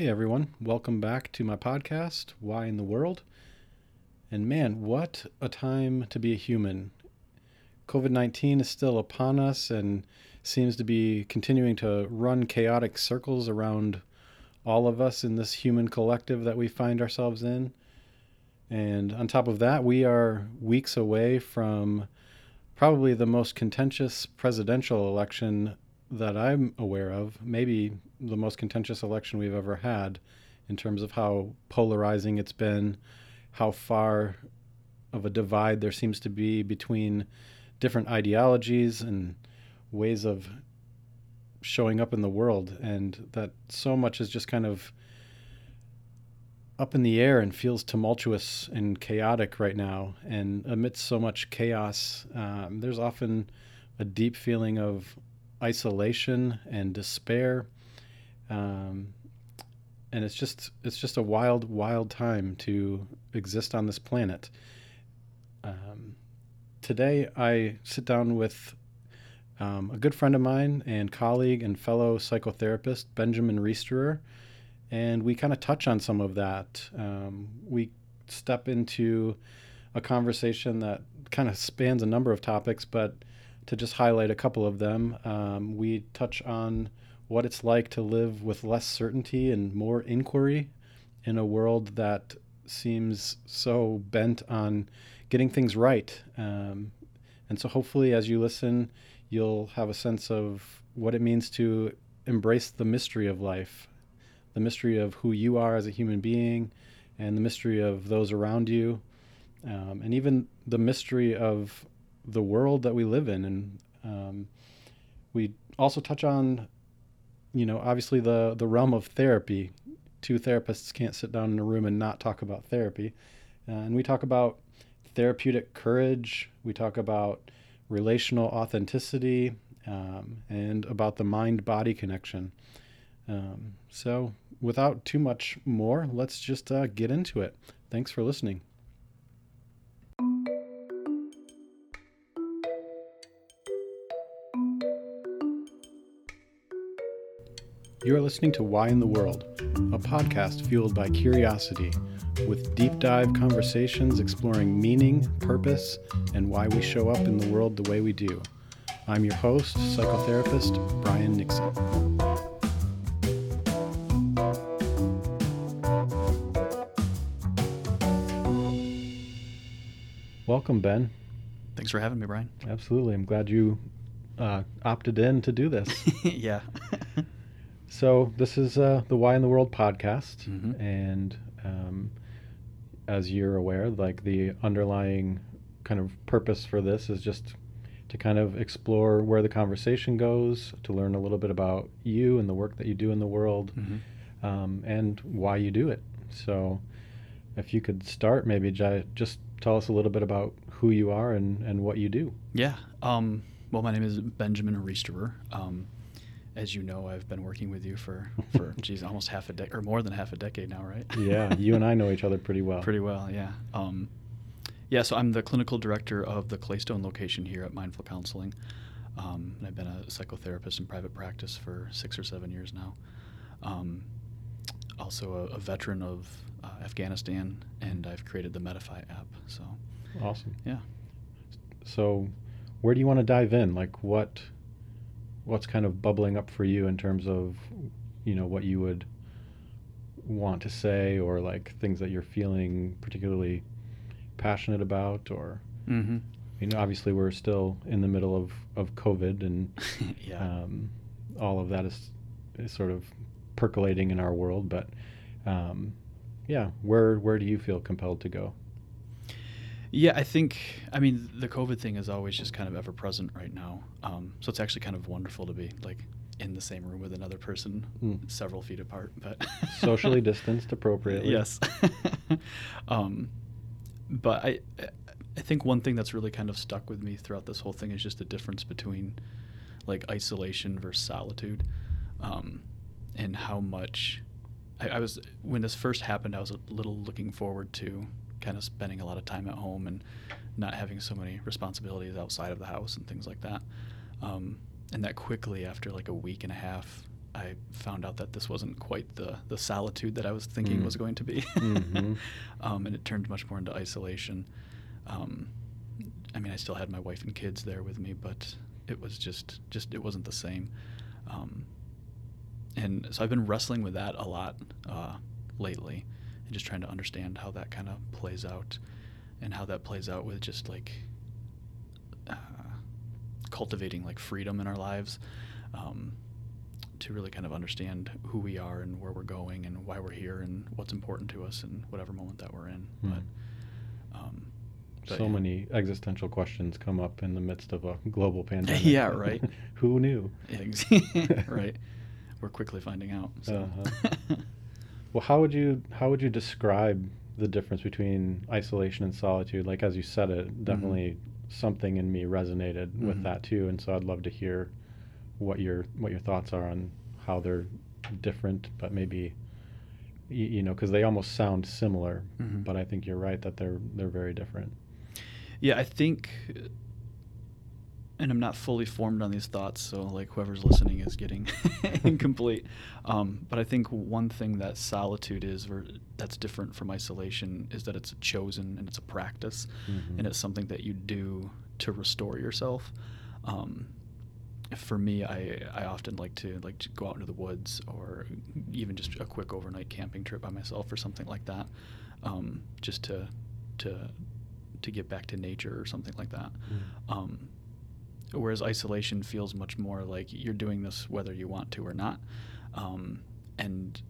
Hey everyone, welcome back to my podcast, Why in the World? And man, what a time to be a human. COVID 19 is still upon us and seems to be continuing to run chaotic circles around all of us in this human collective that we find ourselves in. And on top of that, we are weeks away from probably the most contentious presidential election that I'm aware of, maybe the most contentious election we've ever had in terms of how polarizing it's been, how far of a divide there seems to be between different ideologies and ways of showing up in the world, and that so much is just kind of up in the air and feels tumultuous and chaotic right now. And amidst so much chaos, um, there's often a deep feeling of isolation and despair. Um, and it's just it's just a wild, wild time to exist on this planet. Um, today, I sit down with um, a good friend of mine and colleague and fellow psychotherapist, Benjamin Reisterer, and we kind of touch on some of that. Um, we step into a conversation that kind of spans a number of topics, but to just highlight a couple of them, um, we touch on what it's like to live with less certainty and more inquiry in a world that seems so bent on getting things right. Um, and so, hopefully, as you listen, you'll have a sense of what it means to embrace the mystery of life, the mystery of who you are as a human being, and the mystery of those around you, um, and even the mystery of the world that we live in. And um, we also touch on, you know, obviously the, the realm of therapy. Two therapists can't sit down in a room and not talk about therapy. Uh, and we talk about therapeutic courage, we talk about relational authenticity, um, and about the mind body connection. Um, so, without too much more, let's just uh, get into it. Thanks for listening. You are listening to Why in the World, a podcast fueled by curiosity, with deep dive conversations exploring meaning, purpose, and why we show up in the world the way we do. I'm your host, psychotherapist Brian Nixon. Welcome, Ben. Thanks for having me, Brian. Absolutely. I'm glad you uh, opted in to do this. yeah. So this is uh, the Why in the World podcast, Mhm. and um, as you're aware, like the underlying kind of purpose for this is just to kind of explore where the conversation goes, to learn a little bit about you and the work that you do in the world, Mhm. um, and why you do it. So, if you could start, maybe just tell us a little bit about who you are and, and what you do. Yeah. Um, well, my name is Benjamin Reisterer. Um, as you know, I've been working with you for, for geez, almost half a decade, or more than half a decade now, right? Yeah, you and I know each other pretty well. Pretty well, yeah. Um, yeah, so I'm the clinical director of the Claystone location here at Mindful Counseling. Um, and I've been a psychotherapist in private practice for six or seven years now. Um, also a, a veteran of uh, Afghanistan, and I've created the Medify app. So, Awesome. yeah. So, where do you want to dive in? Like, what, what's kind of bubbling up for you in terms of, you know, what you would want to say, or like things that you're feeling particularly passionate about, or Mm-hmm. I mean, obviously we're still in the middle of of COVID, and yeah. um, all of that is, is sort of percolating in our world. But um, yeah, where where do you feel compelled to go? Yeah, I think, I mean, the COVID thing is always just kind of ever present right now. Um, so it's actually kind of wonderful to be like in the same room with another person Mm. several feet apart. But Socially distanced appropriately. Yes. um, but I, I think one thing that's really kind of stuck with me throughout this whole thing is just the difference between like isolation versus solitude, um, and how much I, I was when this first happened. I was a little looking forward to kind of spending a lot of time at home and not having so many responsibilities outside of the house and things like that. Um, and that quickly, after like a week and a half, I, found out that this wasn't quite the the solitude that I was thinking Mm. was going to be, Mhm. um, and it turned much more into isolation. Um, I mean, I still had my wife and kids there with me, but it was just just it wasn't the same. Um, and so I've been wrestling with that a lot uh, lately, and just trying to understand how that kind of plays out, and how that plays out with just like uh, cultivating like freedom in our lives, um, to really kind of understand who we are and where we're going and why we're here and what's important to us in whatever moment that we're in. Hmm. But um, but so yeah. many existential questions come up in the midst of a global pandemic. Yeah, right. Who knew? Right. We're quickly finding out. So. Uh-huh. Well, how would you how would you describe the difference between isolation and solitude? Like as you said it, definitely something in me resonated with Mhm. that too, and so I'd love to hear what your what your thoughts are on how they're different, but maybe you, you know because they almost sound similar, Mhm. but I think you're right that they're they're very different. Yeah, I think, and I'm not fully formed on these thoughts, so like whoever's listening is getting incomplete. Um, but I think one thing that solitude is, or that's different from isolation, is that it's chosen and it's a practice, Mhm. and it's something that you do to restore yourself. Um, for me, I, I often like to like to go out into the woods or even just a quick overnight camping trip by myself or something like that, um, just to to to get back to nature or something like that. Mm. Um, whereas isolation feels much more like you're doing this whether you want to or not, um, and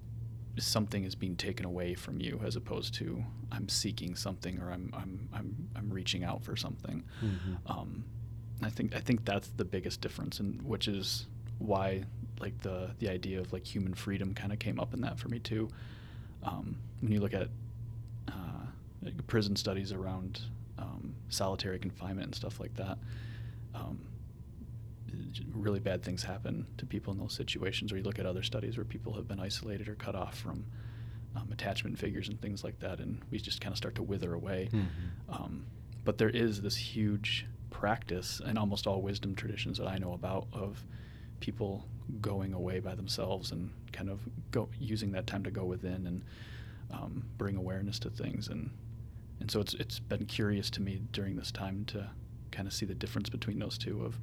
something is being taken away from you as opposed to I'm seeking something or I'm I'm I'm, I'm reaching out for something. Mhm. Um, I think I think that's the biggest difference, and which is why like the the idea of like human freedom kind of came up in that for me too. Um, when you look at uh, like prison studies around um, solitary confinement and stuff like that, um, really bad things happen to people in those situations. Or you look at other studies where people have been isolated or cut off from um, attachment figures and things like that, and we just kind of start to wither away. Mhm. Um, but there is this huge practice in almost all wisdom traditions that I know about of people going away by themselves and kind of go using that time to go within and um, bring awareness to things and and so it's it's been curious to me during this time to kind of see the difference between those two of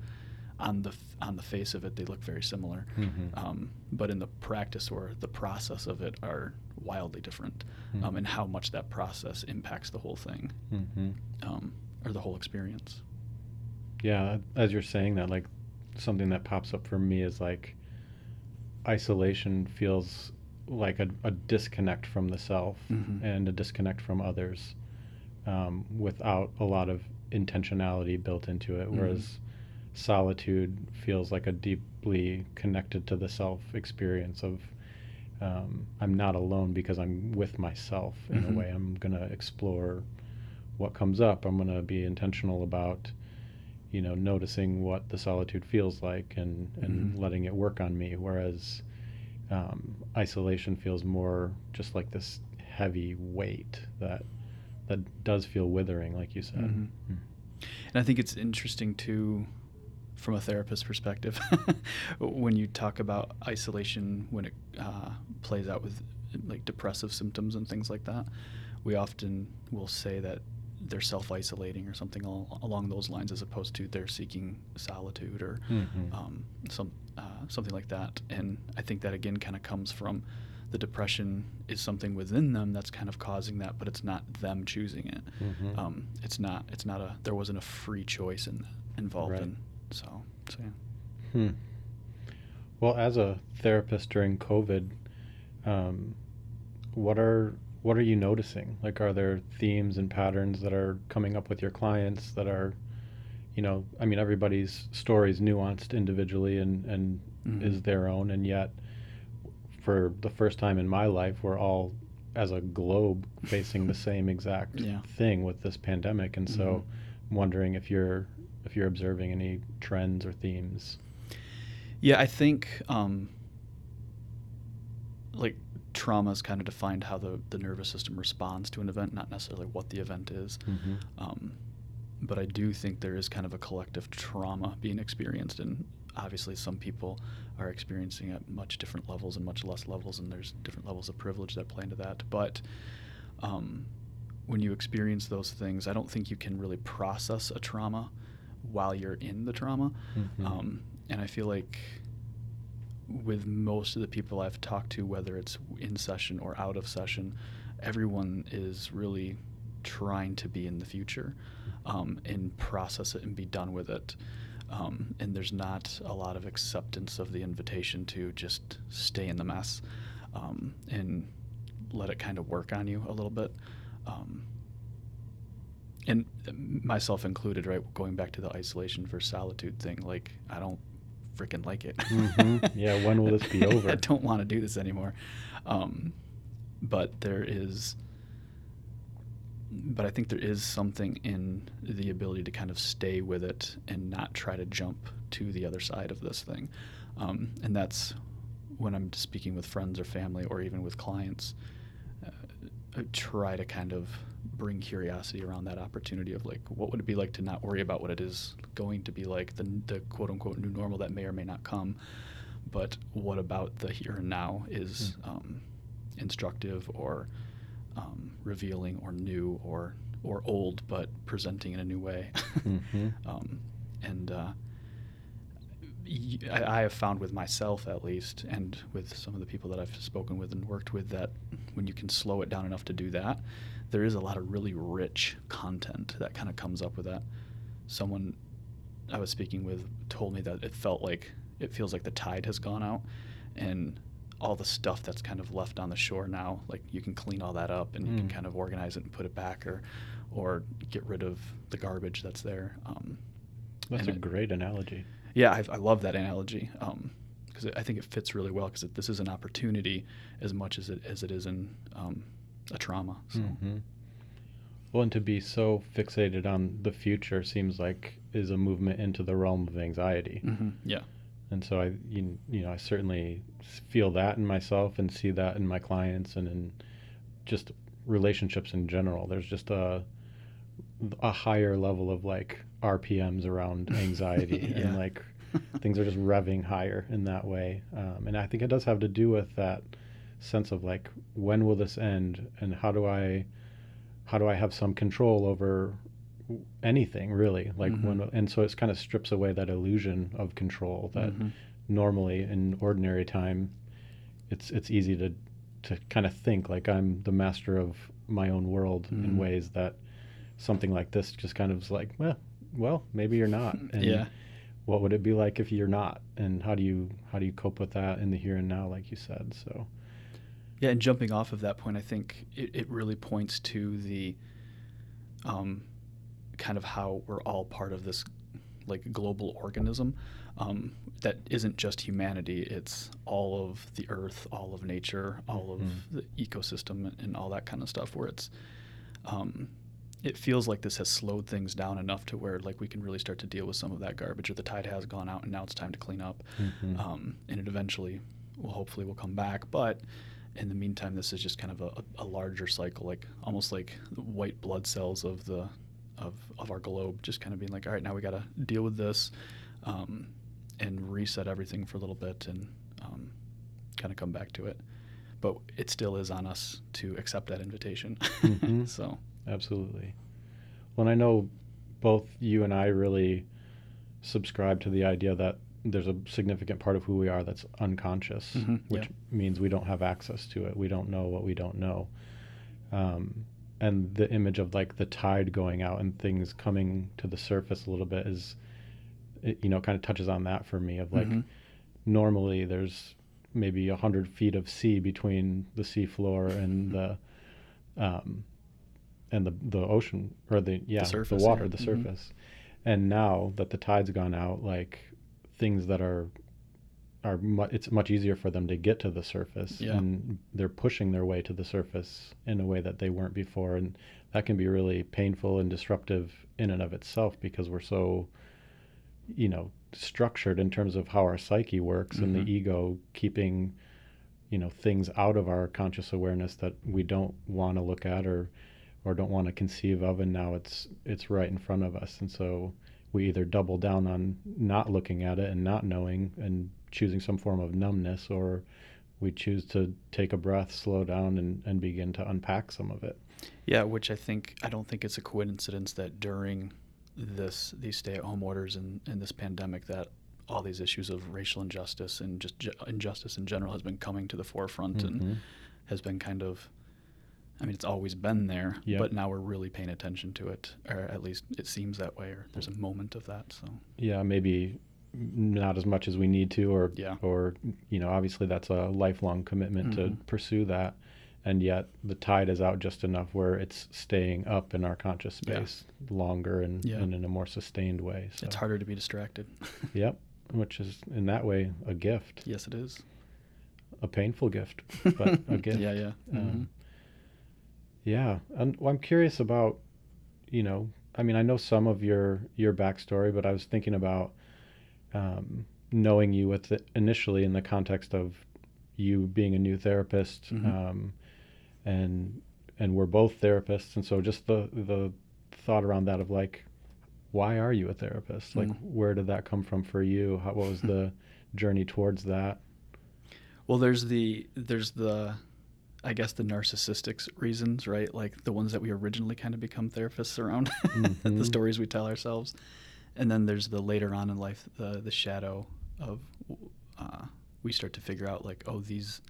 on the on the face of it they look very similar Mhm. um, but in the practice or the process of it are wildly different um, Mhm. and how much that process impacts the whole thing Mhm. um, or the whole experience. Yeah, as you're saying that, like something that pops up for me is like isolation feels like a, a disconnect from the self Mhm. and a disconnect from others um, without a lot of intentionality built into it. Mhm. Whereas solitude feels like a deeply connected to the self experience of um, I'm not alone because I'm with myself in Mhm. a way. I'm going to explore what comes up. I'm going to be intentional about, you know, noticing what the solitude feels like and, and Mhm. letting it work on me. Whereas um, isolation feels more just like this heavy weight that that does feel withering, like you said. Mhm. Mm. And I think it's interesting too, from a therapist perspective, when you talk about isolation when it uh, plays out with like depressive symptoms and things like that. We often will say that they're self-isolating or something al- along those lines, as opposed to they're seeking solitude or Mhm. um, some uh, something like that. And I think that again kind of comes from the depression is something within them that's kind of causing that, but it's not them choosing it. Mhm. Um, it's not. It's not a. There wasn't a free choice in involved Right. in. So, so yeah. Hmm. Well, as a therapist during COVID, um, what are what are you noticing? Like, are there themes and patterns that are coming up with your clients that are, you know, I mean, everybody's story is nuanced individually and and Mhm. is their own, and yet, for the first time in my life, we're all as a globe facing the same exact Yeah. thing with this pandemic, and so Mhm. I'm wondering if you're if you're observing any trends or themes. Yeah, I think um, like trauma is kind of defined how the, the nervous system responds to an event, not necessarily what the event is. Mm-hmm. Um, but I do think there is kind of a collective trauma being experienced, and obviously some people are experiencing at much different levels and much less levels, and there's different levels of privilege that play into that. But um, when you experience those things, I don't think you can really process a trauma while you're in the trauma. Mhm. Um, and I feel like with most of the people I've talked to, whether it's in session or out of session, everyone is really trying to be in the future um, and process it and be done with it. Um, and there's not a lot of acceptance of the invitation to just stay in the mess um, and let it kind of work on you a little bit. And myself included, right? Going back to the isolation versus solitude thing, like I don't freaking like it. Mhm. Yeah, when will this be over? I don't want to do this anymore. Um, but there is, but I think there is something in the ability to kind of stay with it and not try to jump to the other side of this thing. Um, and that's when I'm speaking with friends or family or even with clients. Uh, I try to kind of bring curiosity around that opportunity of like, what would it be like to not worry about what it is going to be like, the, the quote unquote new normal that may or may not come, but what about the here and now is Mm. um, instructive or um, revealing or new or or old, but presenting in a new way. Mhm. um, and uh, I, I have found with myself at least, and with some of the people that I've spoken with and worked with, that when you can slow it down enough to do that, there is a lot of really rich content that kind of comes up with that. Someone I was speaking with told me that it felt like it feels like the tide has gone out, and all the stuff that's kind of left on the shore now, like you can clean all that up and you can Mm. kind of organize it and put it back, or or get rid of the garbage that's there. Um, That's a it- great analogy. Yeah, I, I love that analogy because I think it fits really well because this is an opportunity as much as it as it is in um, a trauma. So Mhm. Well, and to be so fixated on the future seems like is a movement into the realm of anxiety. Mhm, yeah, And so I, you, you know, I certainly feel that in myself and see that in my clients and in just relationships in general. There's just a a higher level of like RPMs around anxiety Yeah. and like things are just revving higher in that way. Um, and I think it does have to do with that sense of like when will this end and how do I how do I have some control over anything really like when and so it kind of strips away that illusion of control that Mhm. normally in ordinary time it's it's easy to to kind of think like I'm the master of my own world in Mhm. ways that something like this just kind of is like well well maybe you're not. And yeah, what would it be like if you're not? And how do you how do you cope with that in the here and now like you said? So yeah. And jumping off of that point, I think it, it really points to the um, kind of how we're all part of this like global organism um, that isn't just humanity. It's all of the earth all of nature all of Mhm. the ecosystem and all that kind of stuff where it's um, it feels like this has slowed things down enough to where like we can really start to deal with some of that garbage or the tide has gone out and now it's time to clean up Mhm. um, and it eventually will hopefully will come back but in the meantime this is just kind of a, a larger cycle like almost like the white blood cells of the of, of our globe just kind of being like all right now we got to deal with this um, and reset everything for a little bit and um, kind of come back to it but it still is on us to accept that invitation Mhm. so Absolutely. Well, and I know both you and I really subscribe to the idea that there's a significant part of who we are that's unconscious, Mhm, which yeah. means we don't have access to it. We don't know what we don't know. Um, and the image of like the tide going out and things coming to the surface a little bit is, it, you know, kind of touches on that for me of like Mhm. normally there's maybe a hundred feet of sea between the sea floor and the um, and the the ocean or the yeah the, surface, water yeah. the Mhm. surface and now that the tide's gone out like things that are are mu- it's much easier for them to get to the surface Yeah. and they're pushing their way to the surface in a way that they weren't before and that can be really painful and disruptive in and of itself because we're so you know structured in terms of how our psyche works and Mhm. the ego keeping you know things out of our conscious awareness that we don't want to look at or or don't want to conceive of and now it's it's right in front of us and so we either double down on not looking at it and not knowing and choosing some form of numbness, or we choose to take a breath, slow down, and, and begin to unpack some of it. Yeah, which I think I don't think it's a coincidence that during this these stay-at-home orders and, and this pandemic that all these issues of racial injustice and just ge- injustice in general has been coming to the forefront Mhm. and has been kind of I mean it's always been there Yep. but now we're really paying attention to it or at least it seems that way or there's a moment of that so Yeah, maybe not as much as we need to, or Yeah. or you know, obviously that's a lifelong commitment to Mhm. pursue that, and yet the tide is out just enough where it's staying up in our conscious Yeah. space longer and, Yeah. and in a more sustained way. So. it's harder to be distracted. Yep, which is in that way a gift, yes it is. a painful gift, but a gift. yeah, yeah. Mhm. Um, Yeah, and well, I'm curious about, you know, I mean, I know some of your your backstory, but I was thinking about um, knowing you with the, initially in the context of you being a new therapist, Mhm. um, and and we're both therapists, and so just the the thought around that of like, why are you a therapist? Like, Mm. where did that come from for you? How, what was the journey towards that? Well, there's the there's the I guess the narcissistic reasons, right? Like the ones that we originally kind of become therapists around, the Mhm. stories we tell ourselves, and then there's the later on in life the the shadow of uh, we start to figure out like oh these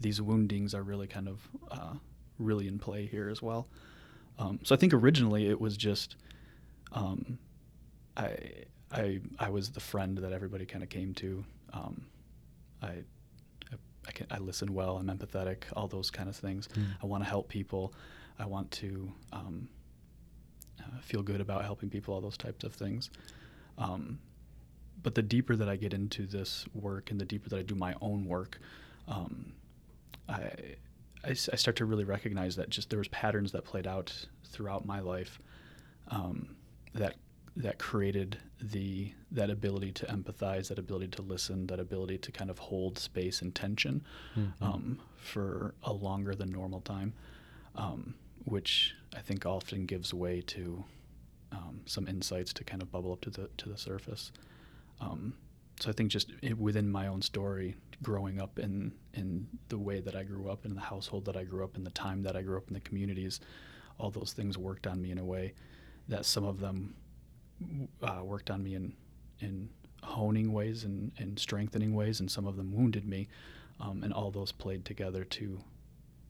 these woundings are really kind of uh, really in play here as well. Um, so I think originally it was just um, I I I was the friend that everybody kind of came to. Um, I I, can, I listen well. I'm empathetic. All those kind of things. Mm. I want to help people. I want to um, uh, feel good about helping people. All those types of things. Um, but the deeper that I get into this work, and the deeper that I do my own work, um, I, I I start to really recognize that just there was patterns that played out throughout my life um, that that created the that ability to empathize, that ability to listen, that ability to kind of hold space and tension Mhm. um, for a longer than normal time, um, which I think often gives way to um, some insights to kind of bubble up to the to the surface. Um, so I think just i within my own story, growing up in in the way that I grew up, in the household that I grew up, in the time that I grew up, in the communities, all those things worked on me in a way that some of them uh, worked on me in in honing ways and, and strengthening ways, and some of them wounded me, um, and all those played together to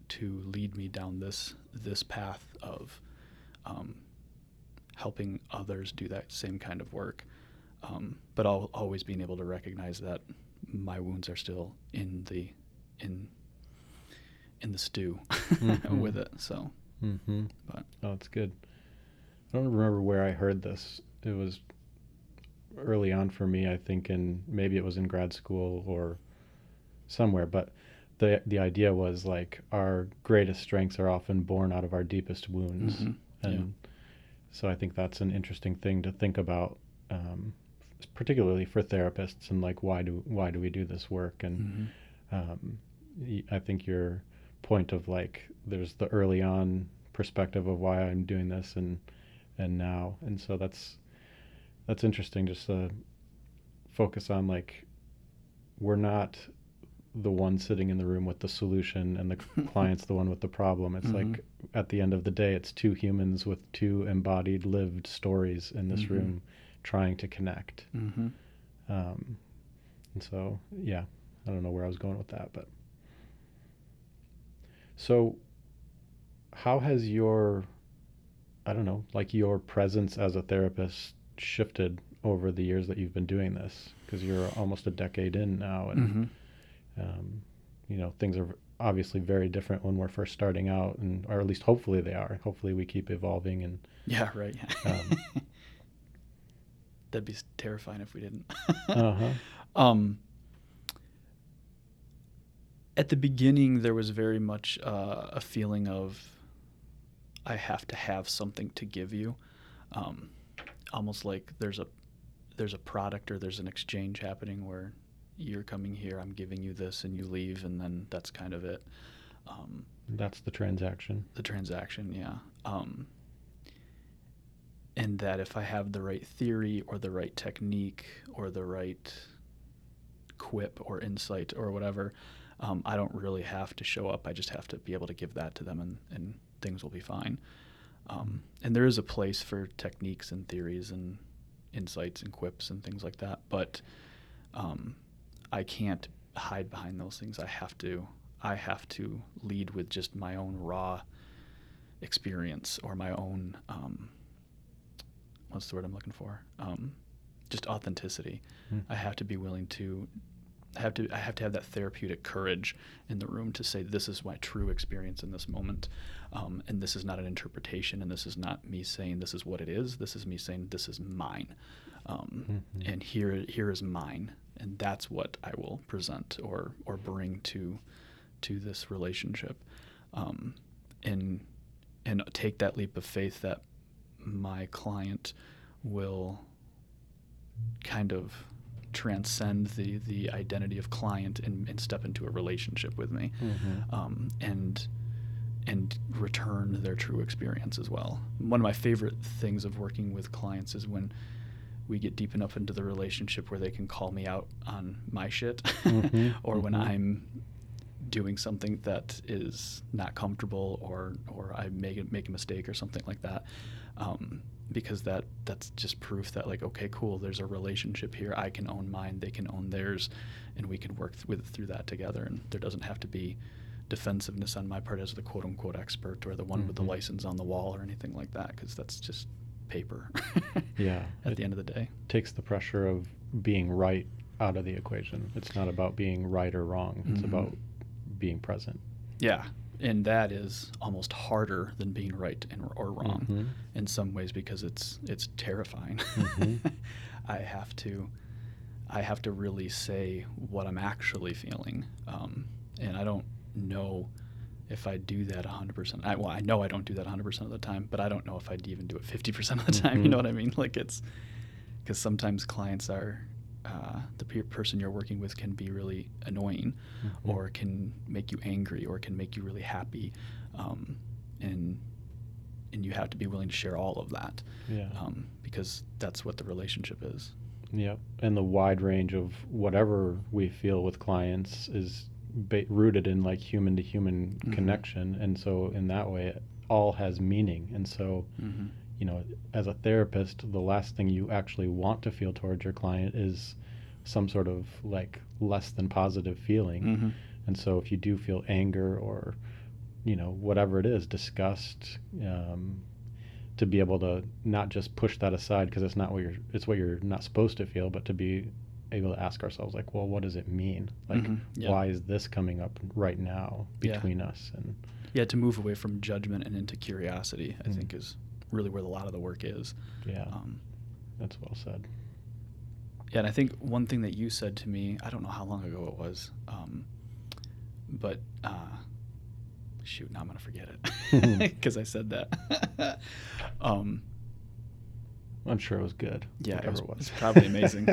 to lead me down this this path of um, helping others do that same kind of work, um, but al- always being able to recognize that my wounds are still in the in in the stew Mhm. with it. So, Mm-hmm. but Oh, it's good. I don't remember where I heard this. It was early on for me, I think, and maybe it was in grad school or somewhere. But the the idea was like our greatest strengths are often born out of our deepest wounds, Mhm. and so I think that's an interesting thing to think about, um, particularly for therapists and like why do why do we do this work and Mhm. um, I think your point of like there's the early on perspective of why I'm doing this and and now and so that's that's interesting just to focus on like we're not the one sitting in the room with the solution and the client's the one with the problem it's Mhm. like at the end of the day it's two humans with two embodied lived stories in this Mhm. room trying to connect Mhm. um, and so, yeah, I don't know where I was going with that, but so how has your, I don't know, like your presence as a therapist shifted over the years that you've been doing this? Because you're almost a decade in now, and Mhm. um, you know things are obviously very different when we're first starting out, and or at least hopefully they are. Hopefully we keep evolving and Yeah, right. Um, That'd be terrifying if we didn't. uh huh. Um, at the beginning, there was very much uh, a feeling of I have to have something to give you, um, almost like there's a there's a product or there's an exchange happening where you're coming here, I'm giving you this, and you leave, and then that's kind of it. Um, That's the transaction. the transaction, yeah. Um, and that if I have the right theory or the right technique or the right quip or insight or whatever, um, I don't really have to show up. I just have to be able to give that to them, and, and things will be fine. Um, and there is a place for techniques and theories and insights and quips and things like that, but um, I can't hide behind those things. I have to. I have to lead with just my own raw experience or my own um, what's the word I'm looking for? Um, just authenticity. Mm. I have to be willing to have to I have to have that therapeutic courage in the room to say this is my true experience in this moment, um, and this is not an interpretation, and this is not me saying this is what it is. This is me saying this is mine, um, Mhm. and here here is mine, and that's what I will present or or bring to to this relationship, um, and and take that leap of faith that my client will kind of transcend the the identity of client and, and step into a relationship with me Mhm. um, and and return their true experience as well. One of my favorite things of working with clients is when we get deep enough into the relationship where they can call me out on my shit, Mhm, or when mhm. I'm doing something that is not comfortable, or or I make a, make a mistake or something like that, um, because that that's just proof that like okay, cool, there's a relationship here. I can own mine, they can own theirs, and we can work th- with through that together. And there doesn't have to be defensiveness on my part as the quote unquote expert or the one with the Mhm. license on the wall or anything like that, because that's just paper. Yeah, At the end of the day. takes the pressure of being right out of the equation. It's not about being right or wrong. It's Mhm. about being present. Yeah. And that is almost harder than being right and, or wrong Mhm. in some ways because it's it's terrifying. Mhm. I have to I have to really say what I'm actually feeling, um, and I don't know if I do that 100%. I, well, I know I don't do that 100% of the time, but I don't know if I'd even do it 50% of the time. You Mhm. know what I mean? Like it's because sometimes clients are uh, the pe- person you're working with can be really annoying, Mhm. or can make you angry, or can make you really happy, um, and and you have to be willing to share all of that yeah. um, because that's what the relationship is. Yep. And the wide range of whatever we feel with clients is ba- rooted in like human to human connection. And so, in that way, it all has meaning. And so, Mm-hmm. You know, as a therapist, the last thing you actually want to feel towards your client is some sort of like less than positive feeling. Mm-hmm. And so, if you do feel anger or, you know, whatever it is, disgust, um, to be able to not just push that aside because it's not what you're, it's what you're not supposed to feel, but to be able to ask ourselves, like, well, what does it mean? Like, Mhm, yeah. why is this coming up right now Yeah. between us? And Yeah, to move away from judgment and into curiosity, I Mm. think is really where a lot of the work is. yeah, Um, that's well said. yeah, and I think one thing that you said to me, I don't know how long ago it was, um, but uh, shoot, now I'm gonna forget it because I said that. um, I'm sure it was good. yeah, it whatever was, probably amazing.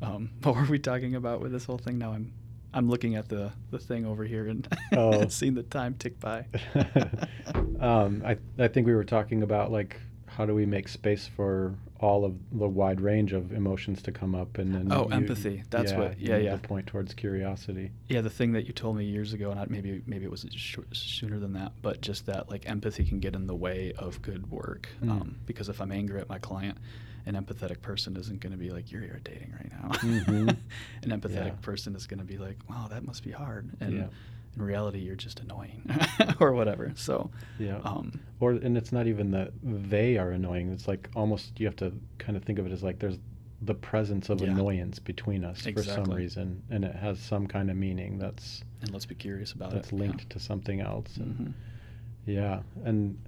um, what were we talking about with this whole thing? Now I'm I'm looking at the the thing over here and Oh. seeing the time tick by. um, I I think we were talking about like how do we make space for all of the wide range of emotions to come up and then Oh, you- empathy. That's what- yeah, yeah. the point towards curiosity Yeah, the thing that you told me years ago, and I- maybe maybe it was sh- sooner than that, but just that like empathy can get in the way of good work. Mm. Um, because if I'm angry at my client, an empathetic person isn't going to be like, "You're irritating right now." Mhm. an empathetic Yeah. person is going to be like, "Wow, that must be hard." And Yeah. in reality, you're just annoying or whatever. So, yeah um, or and it's not even that they are annoying it's like almost you have to kind of think of it as like there's the presence of Yeah. annoyance between us for some reason and it has some kind of meaning that's and let's be curious about that's it. linked to something else and Mhm. Yeah, and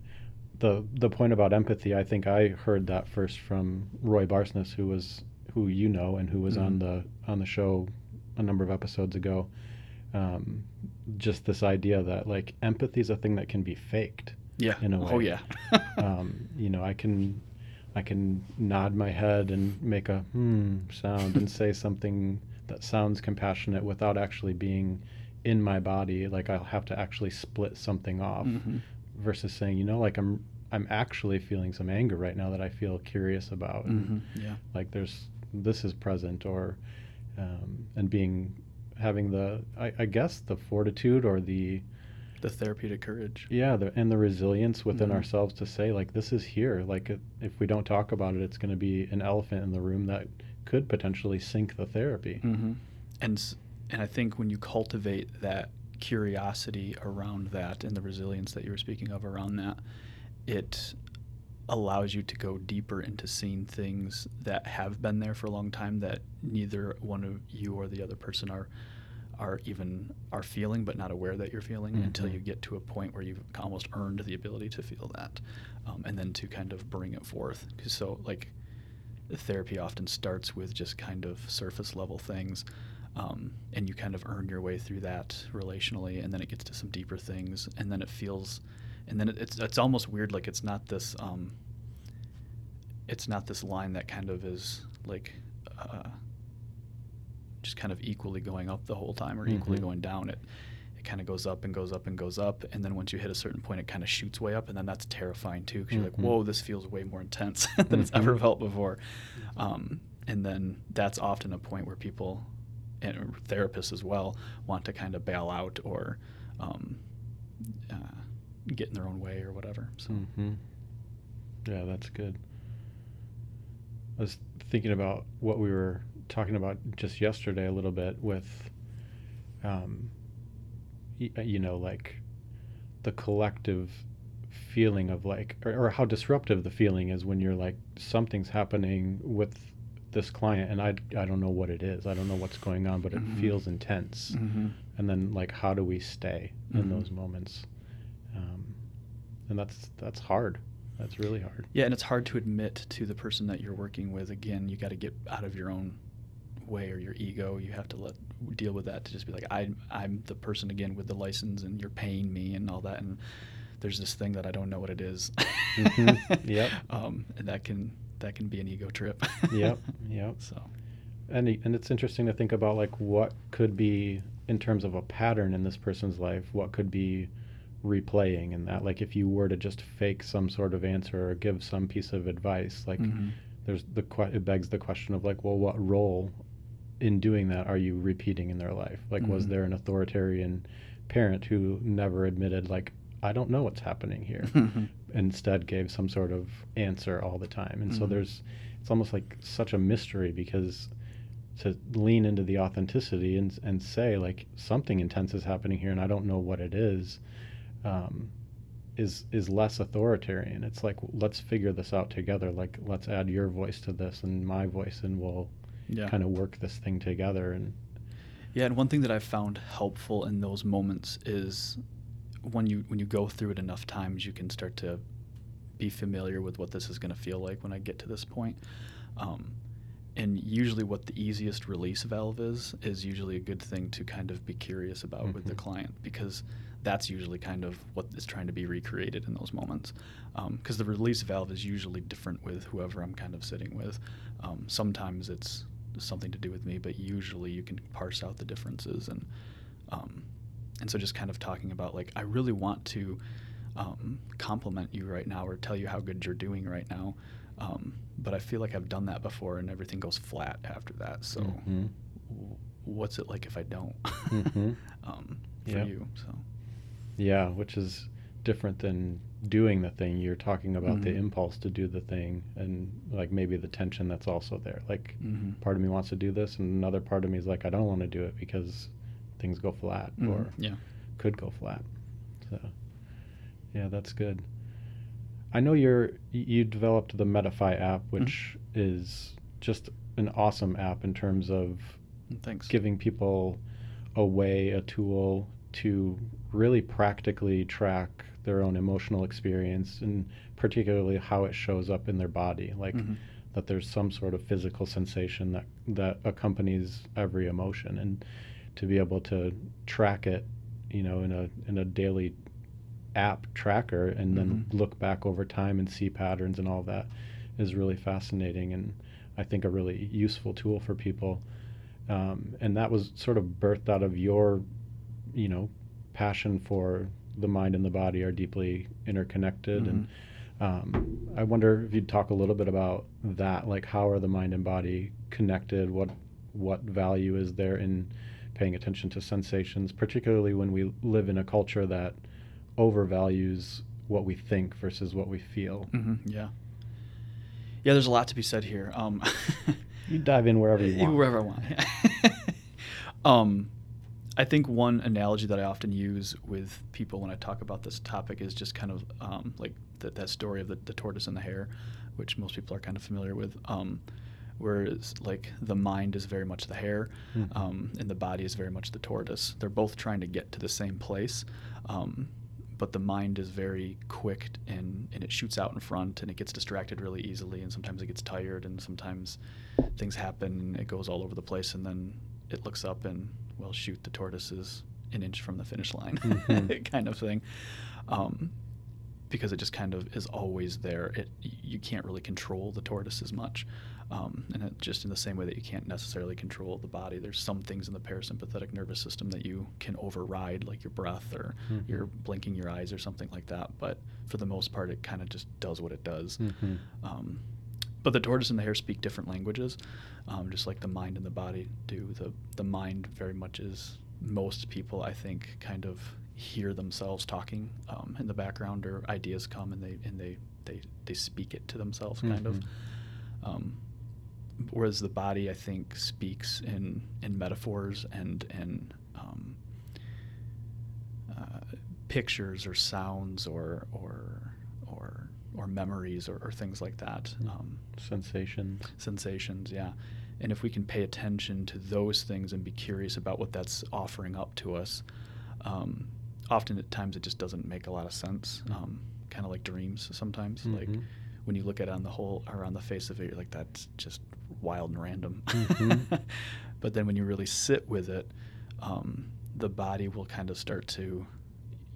the the point about empathy, I think I heard that first from Roy Barsness, who was who you know and who was on Mhm. the on the show a number of episodes ago. Um, just this idea that like empathy is a thing that can be faked. Yeah. in a way. Oh way. yeah. Um, you know, I can I can nod my head and make a hmm sound and say something that sounds compassionate without actually being in my body. Like I'll have to actually split something off Mhm. Versus saying, you know, like I'm I'm actually feeling some anger right now that I feel curious about. Mhm. Yeah. like there's this is present or um, and being having the I, I guess the fortitude or the The therapeutic courage. yeah the and the resilience within Mhm. ourselves to say like this is here like it, if we don't talk about it it's going to be an elephant in the room that could potentially sink the therapy hmm And and I think when you cultivate that curiosity around that and the resilience that you were speaking of around that, it allows you to go deeper into seeing things that have been there for a long time that neither one of you or the other person are are even are feeling but not aware that you're feeling until Mhm. you get to a point where you've almost earned the ability to feel that um, and then to kind of bring it forth so like therapy often starts with just kind of surface level things um, and you kind of earn your way through that relationally and then it gets to some deeper things and then it feels and then it, it's it's almost weird like it's not this um, it's not this line that kind of is like uh, just kind of equally going up the whole time or equally Mhm. going down it it kind of goes up and goes up and goes up and then once you hit a certain point it kind of shoots way up and then that's terrifying too because you're like Mhm. whoa this feels way more intense than it's ever Mhm. felt before um, and then that's often a point where people and therapists as well want to kind of bail out or um, uh, get in their own way or whatever so hmm Yeah, that's good. I was thinking about what we were talking about just yesterday a little bit with, um, y- uh, you know, like the collective feeling of like, or, or how disruptive the feeling is when you're like, something's happening with this client and I, I don't know what it is. I don't know what's going on, but it Mhm. feels intense. mm-hmm. And then like, how do we stay in Mhm. those moments? Um, and that's, that's hard. That's really hard. Yeah, and it's hard to admit to the person that you're working with. Again, you got to get out of your own way or your ego. You have to let deal with that to just be like, I, I'm the person again with the license, and you're paying me and all that. And there's this thing that I don't know what it is. Mhm. Yep. Um, and that can that can be an ego trip. Yep, yep. So. And and it's interesting to think about like what could be in terms of a pattern in this person's life, what could be replaying and that like if you were to just fake some sort of answer or give some piece of advice, like Mhm. there's the it begs the question of like, well, what role in doing that are you repeating in their life? Like, was Mhm. there an authoritarian parent who never admitted like, I don't know what's happening here? Instead gave some sort of answer all the time. And so Mhm. there's it's almost like such a mystery because to lean into the authenticity and and say like something intense is happening here and I don't know what it is um, is is less authoritarian. It's like let's figure this out together. Like let's add your voice to this and my voice and we'll yeah. kind of work this thing together and Yeah, and one thing that I've found helpful in those moments is when you when you go through it enough times, you can start to be familiar with what this is going to feel like when I get to this point. Um, and usually, what the easiest release valve is is usually a good thing to kind of be curious about with the Mhm. client because that's usually kind of what is trying to be recreated in those moments. Because the release valve is usually different with whoever I'm kind of sitting with. Um, sometimes it's something to do with me, but usually you can parse out the differences and um, and so just kind of talking about like I really want to um, compliment you right now or tell you how good you're doing right now, um, but I feel like I've done that before and everything goes flat after that. So Mhm. w- what's it like if I don't? Mhm. um, for Yeah. you, so Yeah, which is different than doing the thing. You're talking about the Mhm. impulse to do the thing and like maybe the tension that's also there. Like Mhm. part of me wants to do this and another part of me is like I don't want to do it because things go flat Mhm. or yeah, could go flat. So yeah, that's good. I know you're you developed the Medify app, which is just an awesome app in terms of thanks. giving people a way, a tool to really practically track their own emotional experience and particularly how it shows up in their body. Like Mhm. that there's some sort of physical sensation that, that accompanies every emotion and to be able to track it, you know, in a in a daily app tracker and then Mhm. look back over time and see patterns and all that is really fascinating and I think a really useful tool for people. Um, and that was sort of birthed out of your, you know, passion for the mind and the body are deeply interconnected, and Um, I wonder if you'd talk a little bit about that. Like, how are the mind and body connected? What what value is there in paying attention to sensations, particularly when we live in a culture that overvalues what we think versus what we feel? Mm-hmm. Yeah. Yeah, there's a lot to be said here. Um, you dive in wherever you want. Wherever I want. um, I think one analogy that I often use with people when I talk about this topic is just kind of um, like the, that story of the, the, tortoise and the hare, which most people are kind of familiar with. Um, whereas like the mind is very much the hare, mm-hmm. um, and the body is very much the tortoise. They're both trying to get to the same place, um, but the mind is very quick and and it shoots out in front and it gets distracted really easily, and sometimes it gets tired, and sometimes things happen, and it goes all over the place, and then it looks up and well, shoot, the tortoise is an inch from the finish line, mm-hmm. kind of thing. Um, because it just kind of is always there. It you can't really control the tortoise as much, um, and it, just in the same way that you can't necessarily control the body. There's some things in the parasympathetic nervous system that you can override, like your breath or mm-hmm. you're blinking your eyes or something like that. But for the most part, it kind of just does what it does. Mm-hmm. Um, but the tortoise and the hare speak different languages, um, just like the mind and the body do. The the mind very much is most people, I think, kind of hear themselves talking um, in the background, or ideas come and they and they they, they speak it to themselves, kind mm-hmm. of. Um, whereas the body, I think, speaks in in metaphors and and um, uh, pictures or sounds or or or or memories or, or things like that. Mm-hmm. Um, sensations. Sensations, yeah. And if we can pay attention to those things and be curious about what that's offering up to us, um, often at times it just doesn't make a lot of sense. Mm-hmm. Um, kind of like dreams sometimes. Mm-hmm. Like when you look at it on the whole or on the face of it, you're like, that's just wild and random. Mm-hmm. but then when you really sit with it, um, the body will kind of start to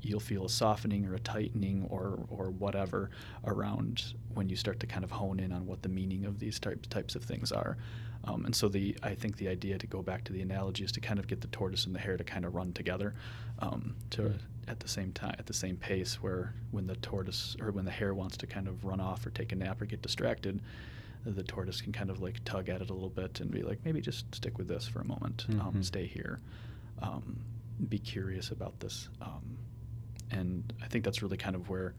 you'll feel a softening or a tightening or or whatever around when you start to kind of hone in on what the meaning of these types types of things are. Um, and so the I think the idea to go back to the analogy is to kind of get the tortoise and the hare to kind of run together, um, to at the same time at the same pace. Where when the tortoise or when the hare wants to kind of run off or take a nap or get distracted, the tortoise can kind of like tug at it a little bit and be like, maybe just stick with this for a moment, um, mm-hmm. um, stay here, um, be curious about this. Um, and I think that's really kind of where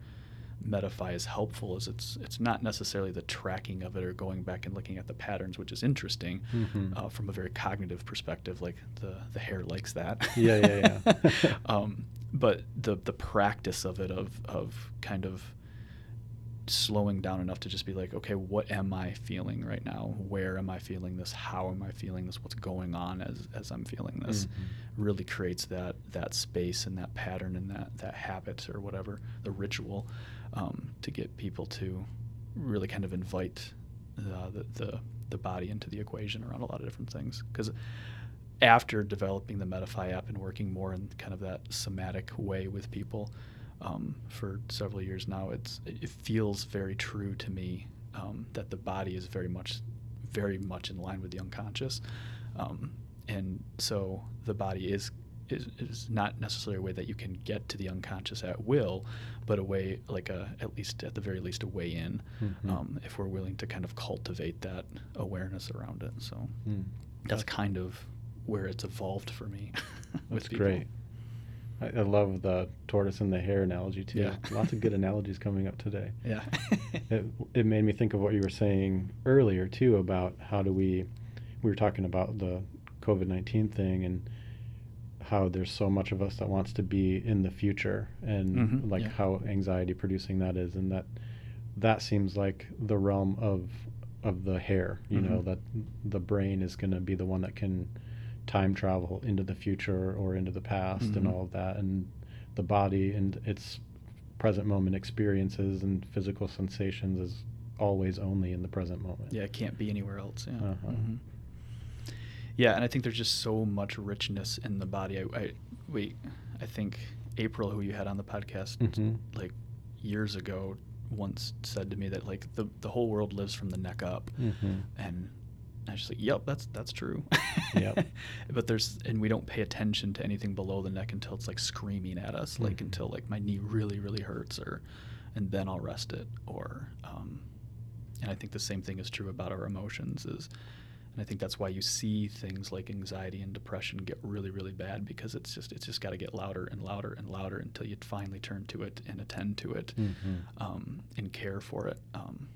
Metafi is helpful. Is it's it's not necessarily the tracking of it or going back and looking at the patterns, which is interesting mm-hmm. uh, from a very cognitive perspective. Like the the hare likes that. Yeah, yeah, yeah. um, but the the practice of it of of kind of slowing down enough to just be like, okay, what am I feeling right now? Where am I feeling this? How am I feeling this? What's going on as, as I'm feeling this? Mm-hmm. Really creates that that space and that pattern and that that habit or whatever the ritual um, to get people to really kind of invite the, the the body into the equation around a lot of different things because after developing the Metafi app and working more in kind of that somatic way with people, um, for several years now, it's it feels very true to me um, that the body is very much very much in line with the unconscious, um, and so the body is, is is not necessarily a way that you can get to the unconscious at will, but a way like a at least at the very least a way in, mm-hmm. Um, if we're willing to kind of cultivate that awareness around it. So mm. that's kind of where it's evolved for me. that's great. I, I, love the tortoise and the hare analogy too. Yeah. Lots of good analogies coming up today. Yeah. it, it made me think of what you were saying earlier too about how do we, we were talking about the COVID 19 thing and how there's so much of us that wants to be in the future and mm-hmm, like yeah. how anxiety producing that is and that that seems like the realm of of the hare you mm-hmm. know that the brain is going to be the one that can time travel into the future or into the past mm-hmm. and all of that and the body and its present moment experiences and physical sensations is always only in the present moment yeah it can't be anywhere else yeah uh-huh. mm-hmm. yeah and i think there's just so much richness in the body i, I wait i think april who you had on the podcast mm-hmm. like years ago once said to me that like the, the whole world lives from the neck up mm-hmm. and I was just like, yep, that's that's true. Yep. but there's and we don't pay attention to anything below the neck until it's like screaming at us, mm-hmm. like until like my knee really really hurts or and then I'll rest it. Or, um, and I think the same thing is true about our emotions. Is and I think that's why you see things like anxiety and depression get really, really bad because it's just it's just got to get louder and louder and louder until you finally turn to it and attend to it Mm-hmm. um, and care for it, um,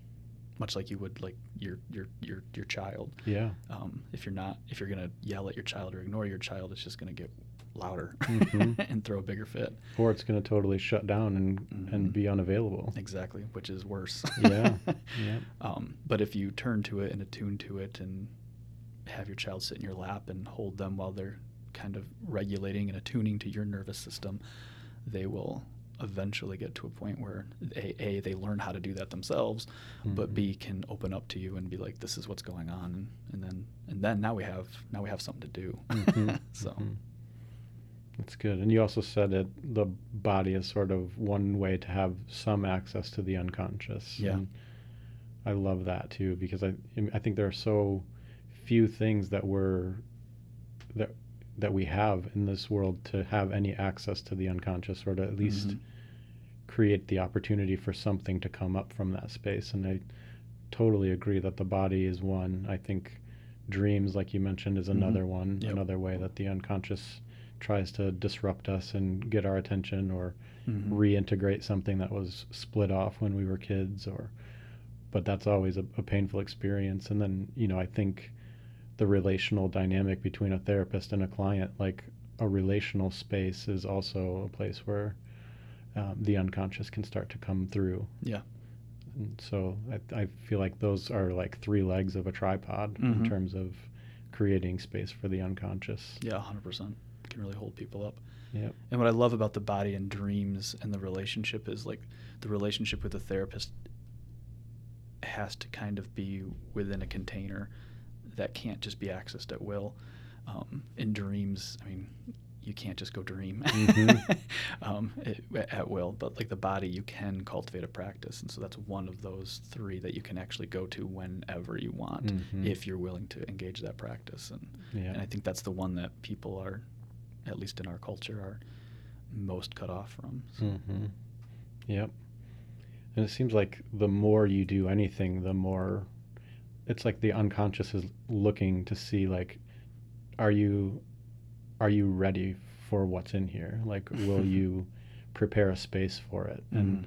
much like you would like your your your your child. Yeah. Um, if you're not if you're gonna yell at your child or ignore your child, it's just gonna get louder Mhm. and throw a bigger fit. Or it's going to totally shut down and Mhm. and be unavailable. Exactly, which is worse. Yeah, yeah. Um, but if you turn to it and attune to it and have your child sit in your lap and hold them while they're kind of regulating and attuning to your nervous system, they will eventually get to a point where a, a they learn how to do that themselves, but Mhm. b can open up to you and be like, this is what's going on, and, and then and then now we have now we have something to do. Mhm, so mhm. That's good. And you also said that the body is sort of one way to have some access to the unconscious. Yeah. And I love that too because I I think there are so few things that we're that that we have in this world to have any access to the unconscious or to at least Mhm. create the opportunity for something to come up from that space. And I totally agree that the body is one. I think dreams, like you mentioned, is Mhm. another one, Yep. another way that the unconscious tries to disrupt us and get our attention or Mhm. reintegrate something that was split off when we were kids or but that's always a, a painful experience and then you know i think the relational dynamic between a therapist and a client like a relational space is also a place where um, the unconscious can start to come through yeah. and so I, I feel like those are like three legs of a tripod Mhm. in terms of creating space for the unconscious Yeah, 100%. Can really hold people up. Yep. And what I love about the body and dreams and the relationship is like the relationship with the therapist has to kind of be within a container that can't just be accessed at will. Um, in dreams, I mean, you can't just go dream Mhm. um, it, at will, but like the body, you can cultivate a practice. And so that's one of those three that you can actually go to whenever you want Mhm. if you're willing to engage that practice. And yeah and I think that's the one that people are, at least in our culture, are most cut off from. So, Mm-hmm. Yep. And it seems like the more you do anything, the more it's like the unconscious is looking to see like, are you, are you ready for what's in here? Like, will you prepare a space for it? And Mhm.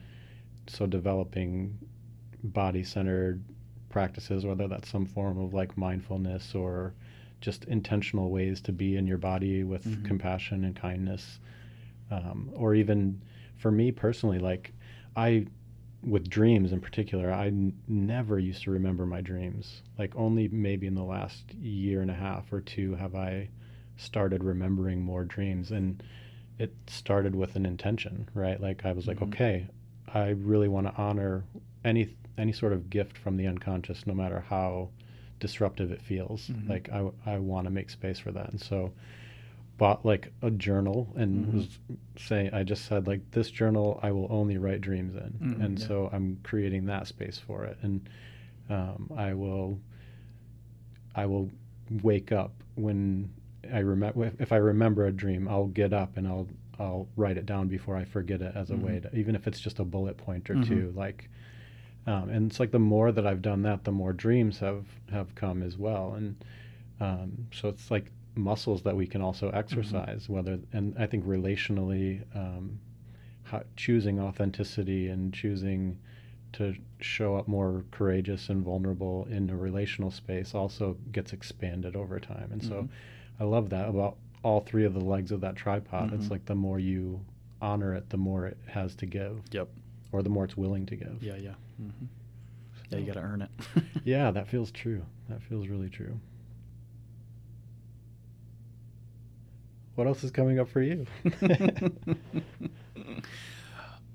so developing body-centered practices, whether that's some form of like mindfulness or just intentional ways to be in your body with Mhm. compassion and kindness um, or even for me personally like i with dreams in particular I n- never used to remember my dreams like only maybe in the last year and a half or two have i started remembering more dreams and it started with an intention right like i was like Mhm. okay i really want to honor any any sort of gift from the unconscious no matter how disruptive it feels Mhm. like i, I want to make space for that and so bought like a journal and Mhm. was saying I just said like this journal I will only write dreams in Mhm, and yeah. so I'm creating that space for it and um, I will I will wake up when I remember if I remember a dream I'll get up and I'll I'll write it down before I forget it as a way Mhm. to even if it's just a bullet point or Mhm. two like um, and it's like the more that I've done that the more dreams have have come as well and um, so it's like muscles that we can also exercise whether and i think relationally um, how, choosing authenticity and choosing to show up more courageous and vulnerable in a relational space also gets expanded over time and so Mhm. i love that about all three of the legs of that tripod it's Mhm. like the more you honor it the more it has to give Yep. or the more it's willing to give Yeah, yeah. hmm Yeah, you got to earn it. yeah that feels true that feels really true what else is coming up for you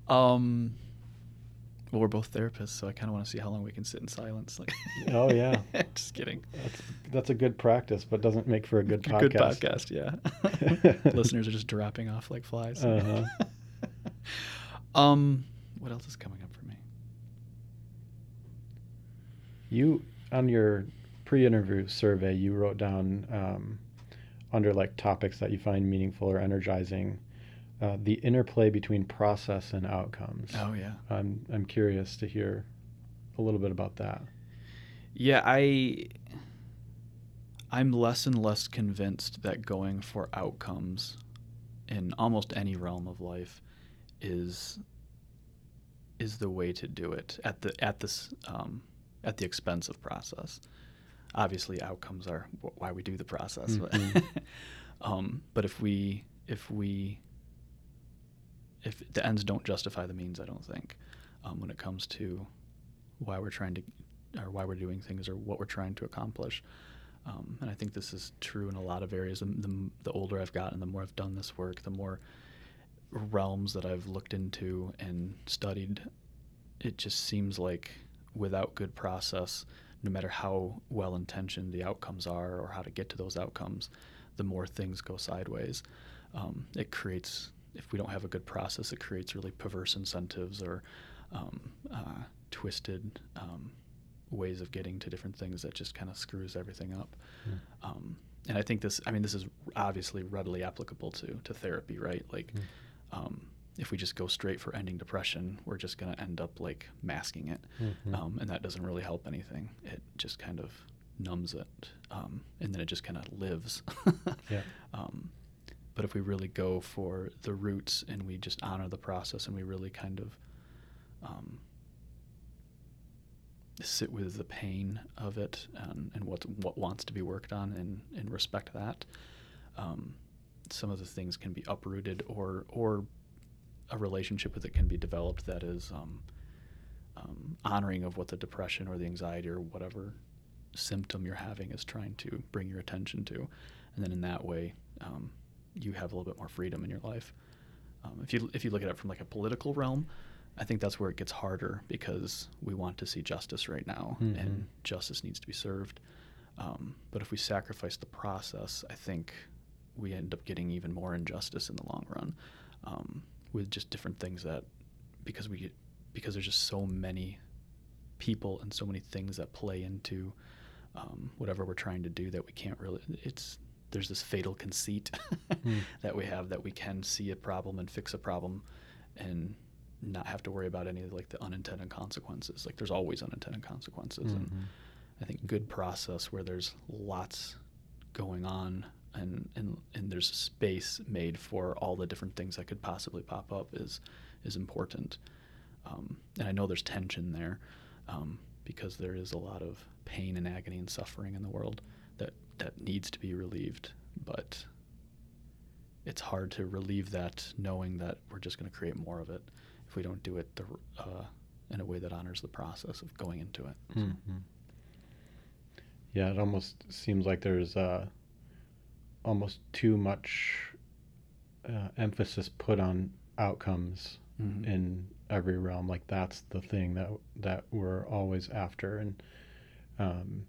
um, well, we're both therapists, so I kind of want to see how long we can sit in silence. Like, Oh, yeah. just kidding. That's that's a good practice, but doesn't make for a good podcast. Good podcast, yeah. Listeners are just dropping off like flies. Uh-huh. um, what else is coming up for me? You on your pre-interview survey, you wrote down um, under like topics that you find meaningful or energizing. uh, the interplay between process and outcomes. Oh yeah. I'm I'm curious to hear a little bit about that. Yeah, I I'm less and less convinced that going for outcomes in almost any realm of life is is the way to do it at the at this um, at the expense of process. Obviously, outcomes are wh- why we do the process. Mhm. um, but if we if we if the ends don't justify the means, I don't think um, when it comes to why we're trying to or why we're doing things or what we're trying to accomplish. Um, and I think this is true in a lot of areas. The, the, the older I've gotten, the more I've done this work, the more realms that I've looked into and studied, it just seems like without good process, no matter how well intentioned the outcomes are or how to get to those outcomes, the more things go sideways. Um, it creates, if we don't have a good process, it creates really perverse incentives or um, uh, twisted um, ways of getting to different things that just kind of screws everything up. Mm. Um, and I think this, I mean, this is obviously readily applicable to, to therapy, right? Like, Mm. If we just go straight for ending depression, we're just going to end up like masking it. Mhm. Um, and that doesn't really help anything. It just kind of numbs it. Um, and then it just kind of lives. Yeah. Um, but if we really go for the roots and we just honor the process and we really kind of um, sit with the pain of it and, and what what wants to be worked on and, and respect that, um, some of the things can be uprooted or or a relationship with it can be developed that is um, um, honoring of what the depression or the anxiety or whatever symptom you're having is trying to bring your attention to, and then in that way, um, you have a little bit more freedom in your life. Um, if you if you look at it from like a political realm, I think that's where it gets harder because we want to see justice right now, Mhm. and justice needs to be served. Um, but if we sacrifice the process, I think we end up getting even more injustice in the long run, um, with just different things that because we because there's just so many people and so many things that play into um, whatever we're trying to do that we can't really it's there's this fatal conceit Hmm. that we have that we can see a problem and fix a problem and not have to worry about any of like the unintended consequences like there's always unintended consequences and Mhm. I think good process where there's lots going on and, and and there's space made for all the different things that could possibly pop up is is important. Um, and I know there's tension there um, because there is a lot of pain and agony and suffering in the world that that needs to be relieved, but it's hard to relieve that knowing that we're just going to create more of it if we don't do it the, uh, in a way that honors the process of going into it. Mhm. Yeah, it almost seems like there's uh, almost too much uh, emphasis put on outcomes Mhm. in every realm. Like that's the thing that that we're always after, and um,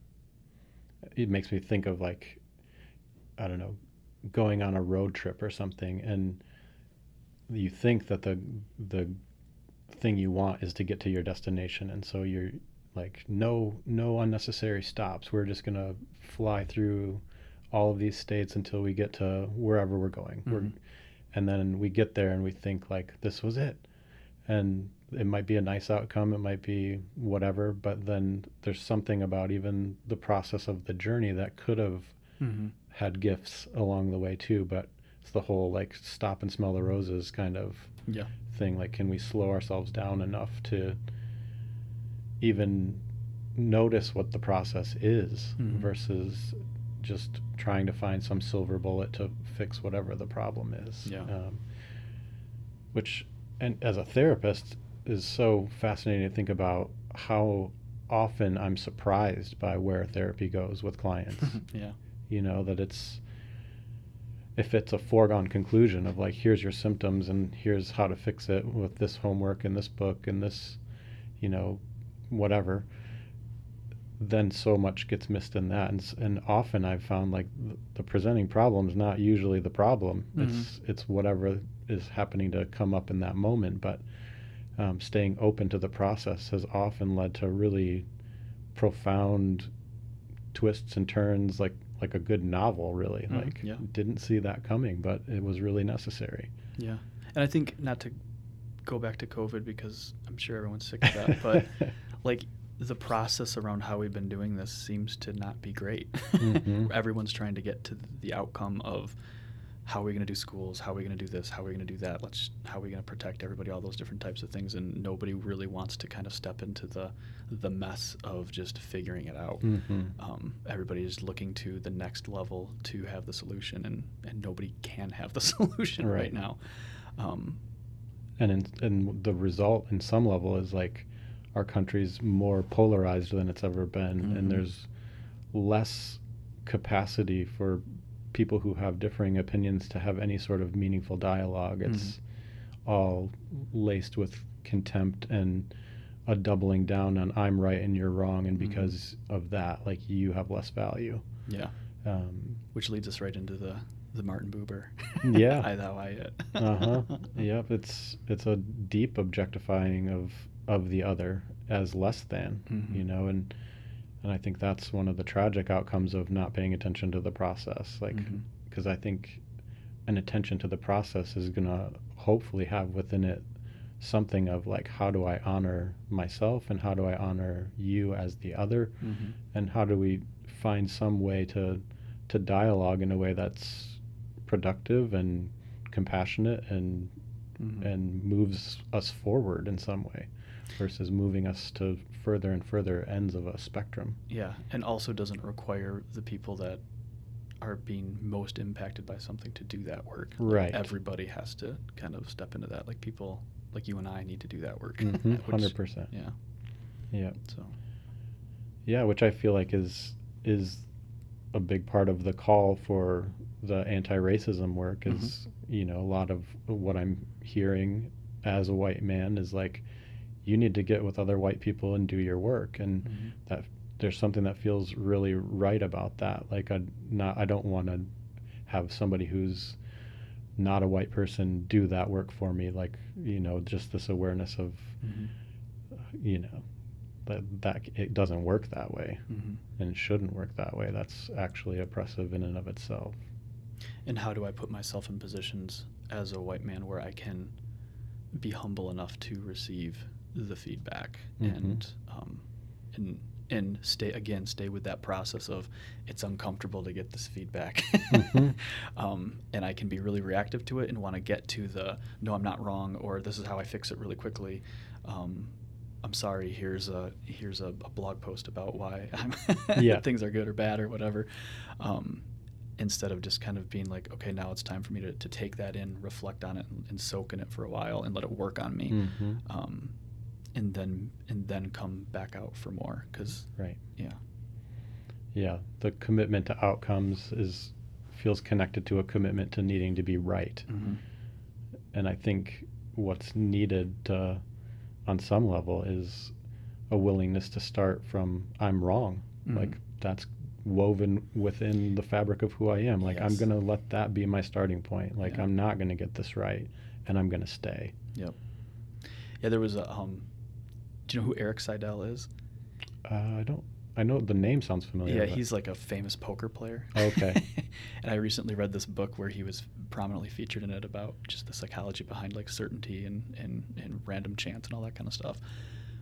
it makes me think of like I don't know, going on a road trip or something, and you think that the the thing you want is to get to your destination, and so you're like no no unnecessary stops. We're just gonna fly through all of these states until we get to wherever we're going. We're, Mhm. and then we get there and we think like this was it, and it might be a nice outcome. It might be whatever, but then there's something about even the process of the journey that could have Mhm. had gifts along the way too. But it's the whole like stop and smell the roses kind of Yeah. thing. Like, can we slow ourselves down enough to even notice what the process is Mhm. versus just trying to find some silver bullet to fix whatever the problem is? Yeah. Um, which, and as a therapist, is so fascinating to think about how often I'm surprised by where therapy goes with clients yeah. you know that it's if it's a foregone conclusion of like here's your symptoms and here's how to fix it with this homework and this book and this you know whatever then so much gets missed in that. And, and often i've found like the, the presenting problem is not usually the problem. It's it's whatever is happening to come up in that moment. But um, staying open to the process has often led to really profound twists and turns like like a good novel really. Mhm, like yeah. didn't see that coming but it was really necessary. Yeah. And I think not to go back to COVID because I'm sure everyone's sick of that, but like the process around how we've been doing this seems to not be great. Mhm. Everyone's trying to get to the outcome of how are we going to do schools, how are we going to do this, how are we going to do that, let's how are we going to protect everybody, all those different types of things, and nobody really wants to kind of step into the the mess of just figuring it out. Mhm. Um, everybody is looking to the next level to have the solution, and and nobody can have the solution right, Right. now. Um, and in, and the result in some level is like our country's more polarized than it's ever been Mhm. and there's less capacity for people who have differing opinions to have any sort of meaningful dialogue it's all laced with contempt and a doubling down on i'm right and you're wrong and Mhm. because of that like you have less value yeah, um, which leads us right into the the Martin Buber. Yeah. I thou I it. uh-huh yep it's it's a deep objectifying of of the other as less than Mhm. you know and and i think that's one of the tragic outcomes of not paying attention to the process like because i think an attention to the process is going to hopefully have within it something of like how do i honor myself and how do i honor you as the other Mhm. and how do we find some way to to dialogue in a way that's productive and compassionate and Mhm. and moves us forward in some way versus moving us to further and further ends of a spectrum Yeah, and also doesn't require the people that are being most impacted by something to do that work. Like, Right. everybody has to kind of step into that. Like people like you and I need to do that work. Mhm, which- 100% Yeah. yeah So. yeah which i feel like is is a big part of the call for the anti-racism work is you know a lot of what i'm hearing as a white man is like you need to get with other white people and do your work and mhm. that there's something that feels really right about that like i not i don't want to have somebody who's not a white person do that work for me like you know just this awareness of Mhm. you know that that it doesn't work that way Mhm. and shouldn't work that way that's actually oppressive in and of itself And how do I put myself in positions as a white man where I can be humble enough to receive the feedback Mhm. and um, and and stay again stay with that process of it's uncomfortable to get this feedback Mhm. um, and I can be really reactive to it and want to get to the no I'm not wrong or this is how I fix it really quickly um, I'm sorry here's a here's a, a blog post about why I'm Yeah. things are good or bad or whatever um, instead of just kind of being like okay now it's time for me to, to take that in reflect on it and, and soak in it for a while and let it work on me Mhm. And then and then come back out for more because right yeah yeah the commitment to outcomes is feels connected to a commitment to needing to be right mm-hmm. and I think what's needed uh, on some level is a willingness to start from I'm wrong. Mhm. Like that's woven within the fabric of who I am. Like I'm gonna let that be my starting point. Like Yeah. I'm not gonna get this right, and I'm gonna stay. Yep. Yeah, there was a. Um, do you know who Erik Seidel is? Uh, I don't. I know the name sounds familiar. yeah, he's like a famous poker player. Okay. and I recently read this book where he was prominently featured in it about just the psychology behind like certainty and and, and random chance and all that kind of stuff.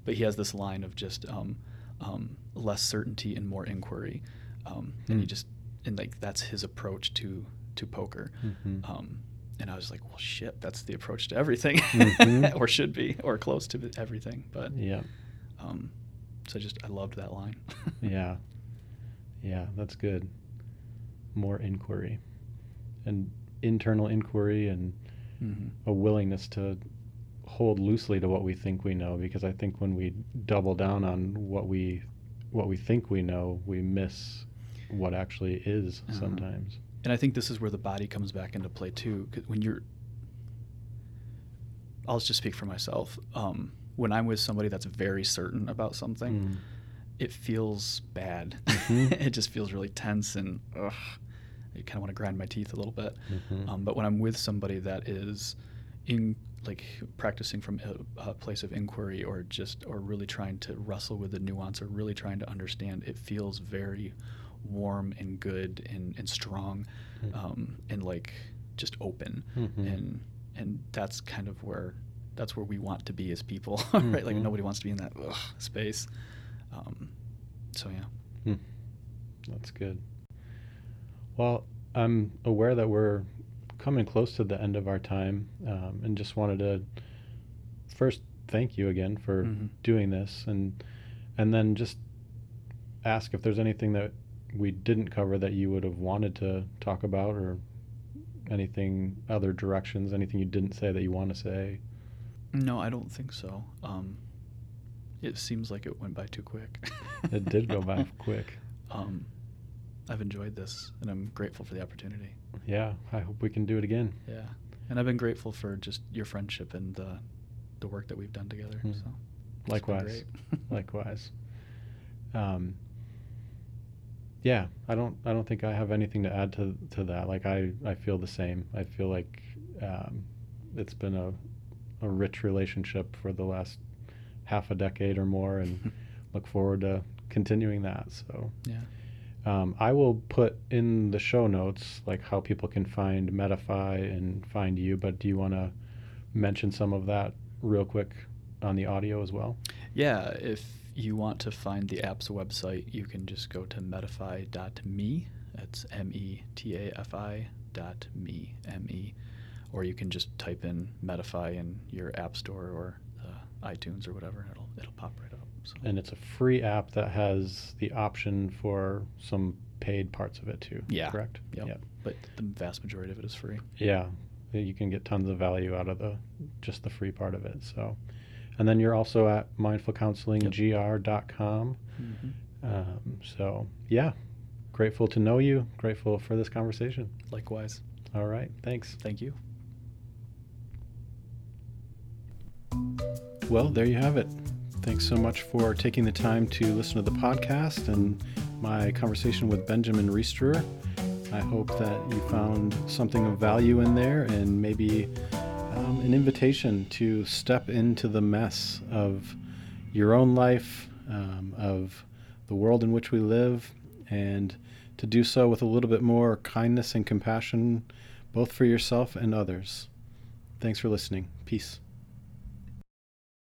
But he has this line of just um, um, less certainty and more inquiry, um, and he Hmm. just and like that's his approach to to poker. Mhm. And I was like, well, shit, that's the approach to everything, Mhm. or should be, or close to everything. But yeah. um, so I just I loved that line. Yeah. Yeah, that's good. More inquiry. And internal inquiry and hmm a willingness to hold loosely to what we think we know because I think when we double down on what we what we think we know, we miss what actually is Uh-huh. sometimes. And I think this is where the body comes back into play too. 'cause when you're, I'll just speak for myself. Um, when I'm with somebody that's very certain about something, Mm. it feels bad. Mhm. it just feels really tense and ugh, I kind of want to grind my teeth a little bit. Mhm. Um, but when I'm with somebody that is in like practicing from a, a place of inquiry or just or really trying to wrestle with the nuance or really trying to understand, it feels very warm and good and, and strong Mm. um, and like just open Mhm. and and that's kind of where that's where we want to be as people, right? Like Mhm. nobody wants to be in that ugh, space. Um, so yeah. Hmm. That's good. Well, I'm aware that we're coming close to the end of our time, um, and just wanted to first thank you again for Mhm. doing this, and and then just ask if there's anything that we didn't cover that you would have wanted to talk about, or anything other directions, anything you didn't say that you want to say. No, I don't think so. Um, it seems like it went by too quick. It did go by quick. Um, I've enjoyed this, and I'm grateful for the opportunity. Yeah, I hope we can do it again. Yeah, and I've been grateful for just your friendship and the the work that we've done together. Hmm. So Likewise. Likewise. Um, yeah, I don't. I don't think I have anything to add to to that. Like I, I feel the same. I feel like um, it's been a a rich relationship for the last half a decade or more, and look forward to continuing that. So yeah. um, I will put in the show notes like how people can find Metafi and find you. But do you want to mention some of that real quick on the audio as well? Yeah, if you want to find the app's website, you can just go to metafi.me. That's M E T A F I dot me, M E. Or you can just type in Metafi in your app store or uh, iTunes or whatever, and it'll it'll pop right up. So And it's a free app that has the option for some paid parts of it too. Yeah. Correct? Yep. Yep. but the vast majority of it is free. Yeah. You can get tons of value out of the just the free part of it. So and then you're also at mindfulcounselinggr.com. Mm-hmm. Um, so yeah. Grateful to know you. Grateful for this conversation. Likewise, All right. Thanks. thank you. Well, there you have it. Thanks so much for taking the time to listen to the podcast and my conversation with Benjamin Reisterer. I hope that you found something of value in there and maybe um, an invitation to step into the mess of your own life, um, of the world in which we live, and to do so with a little bit more kindness and compassion, both for yourself and others. Thanks for listening. Peace.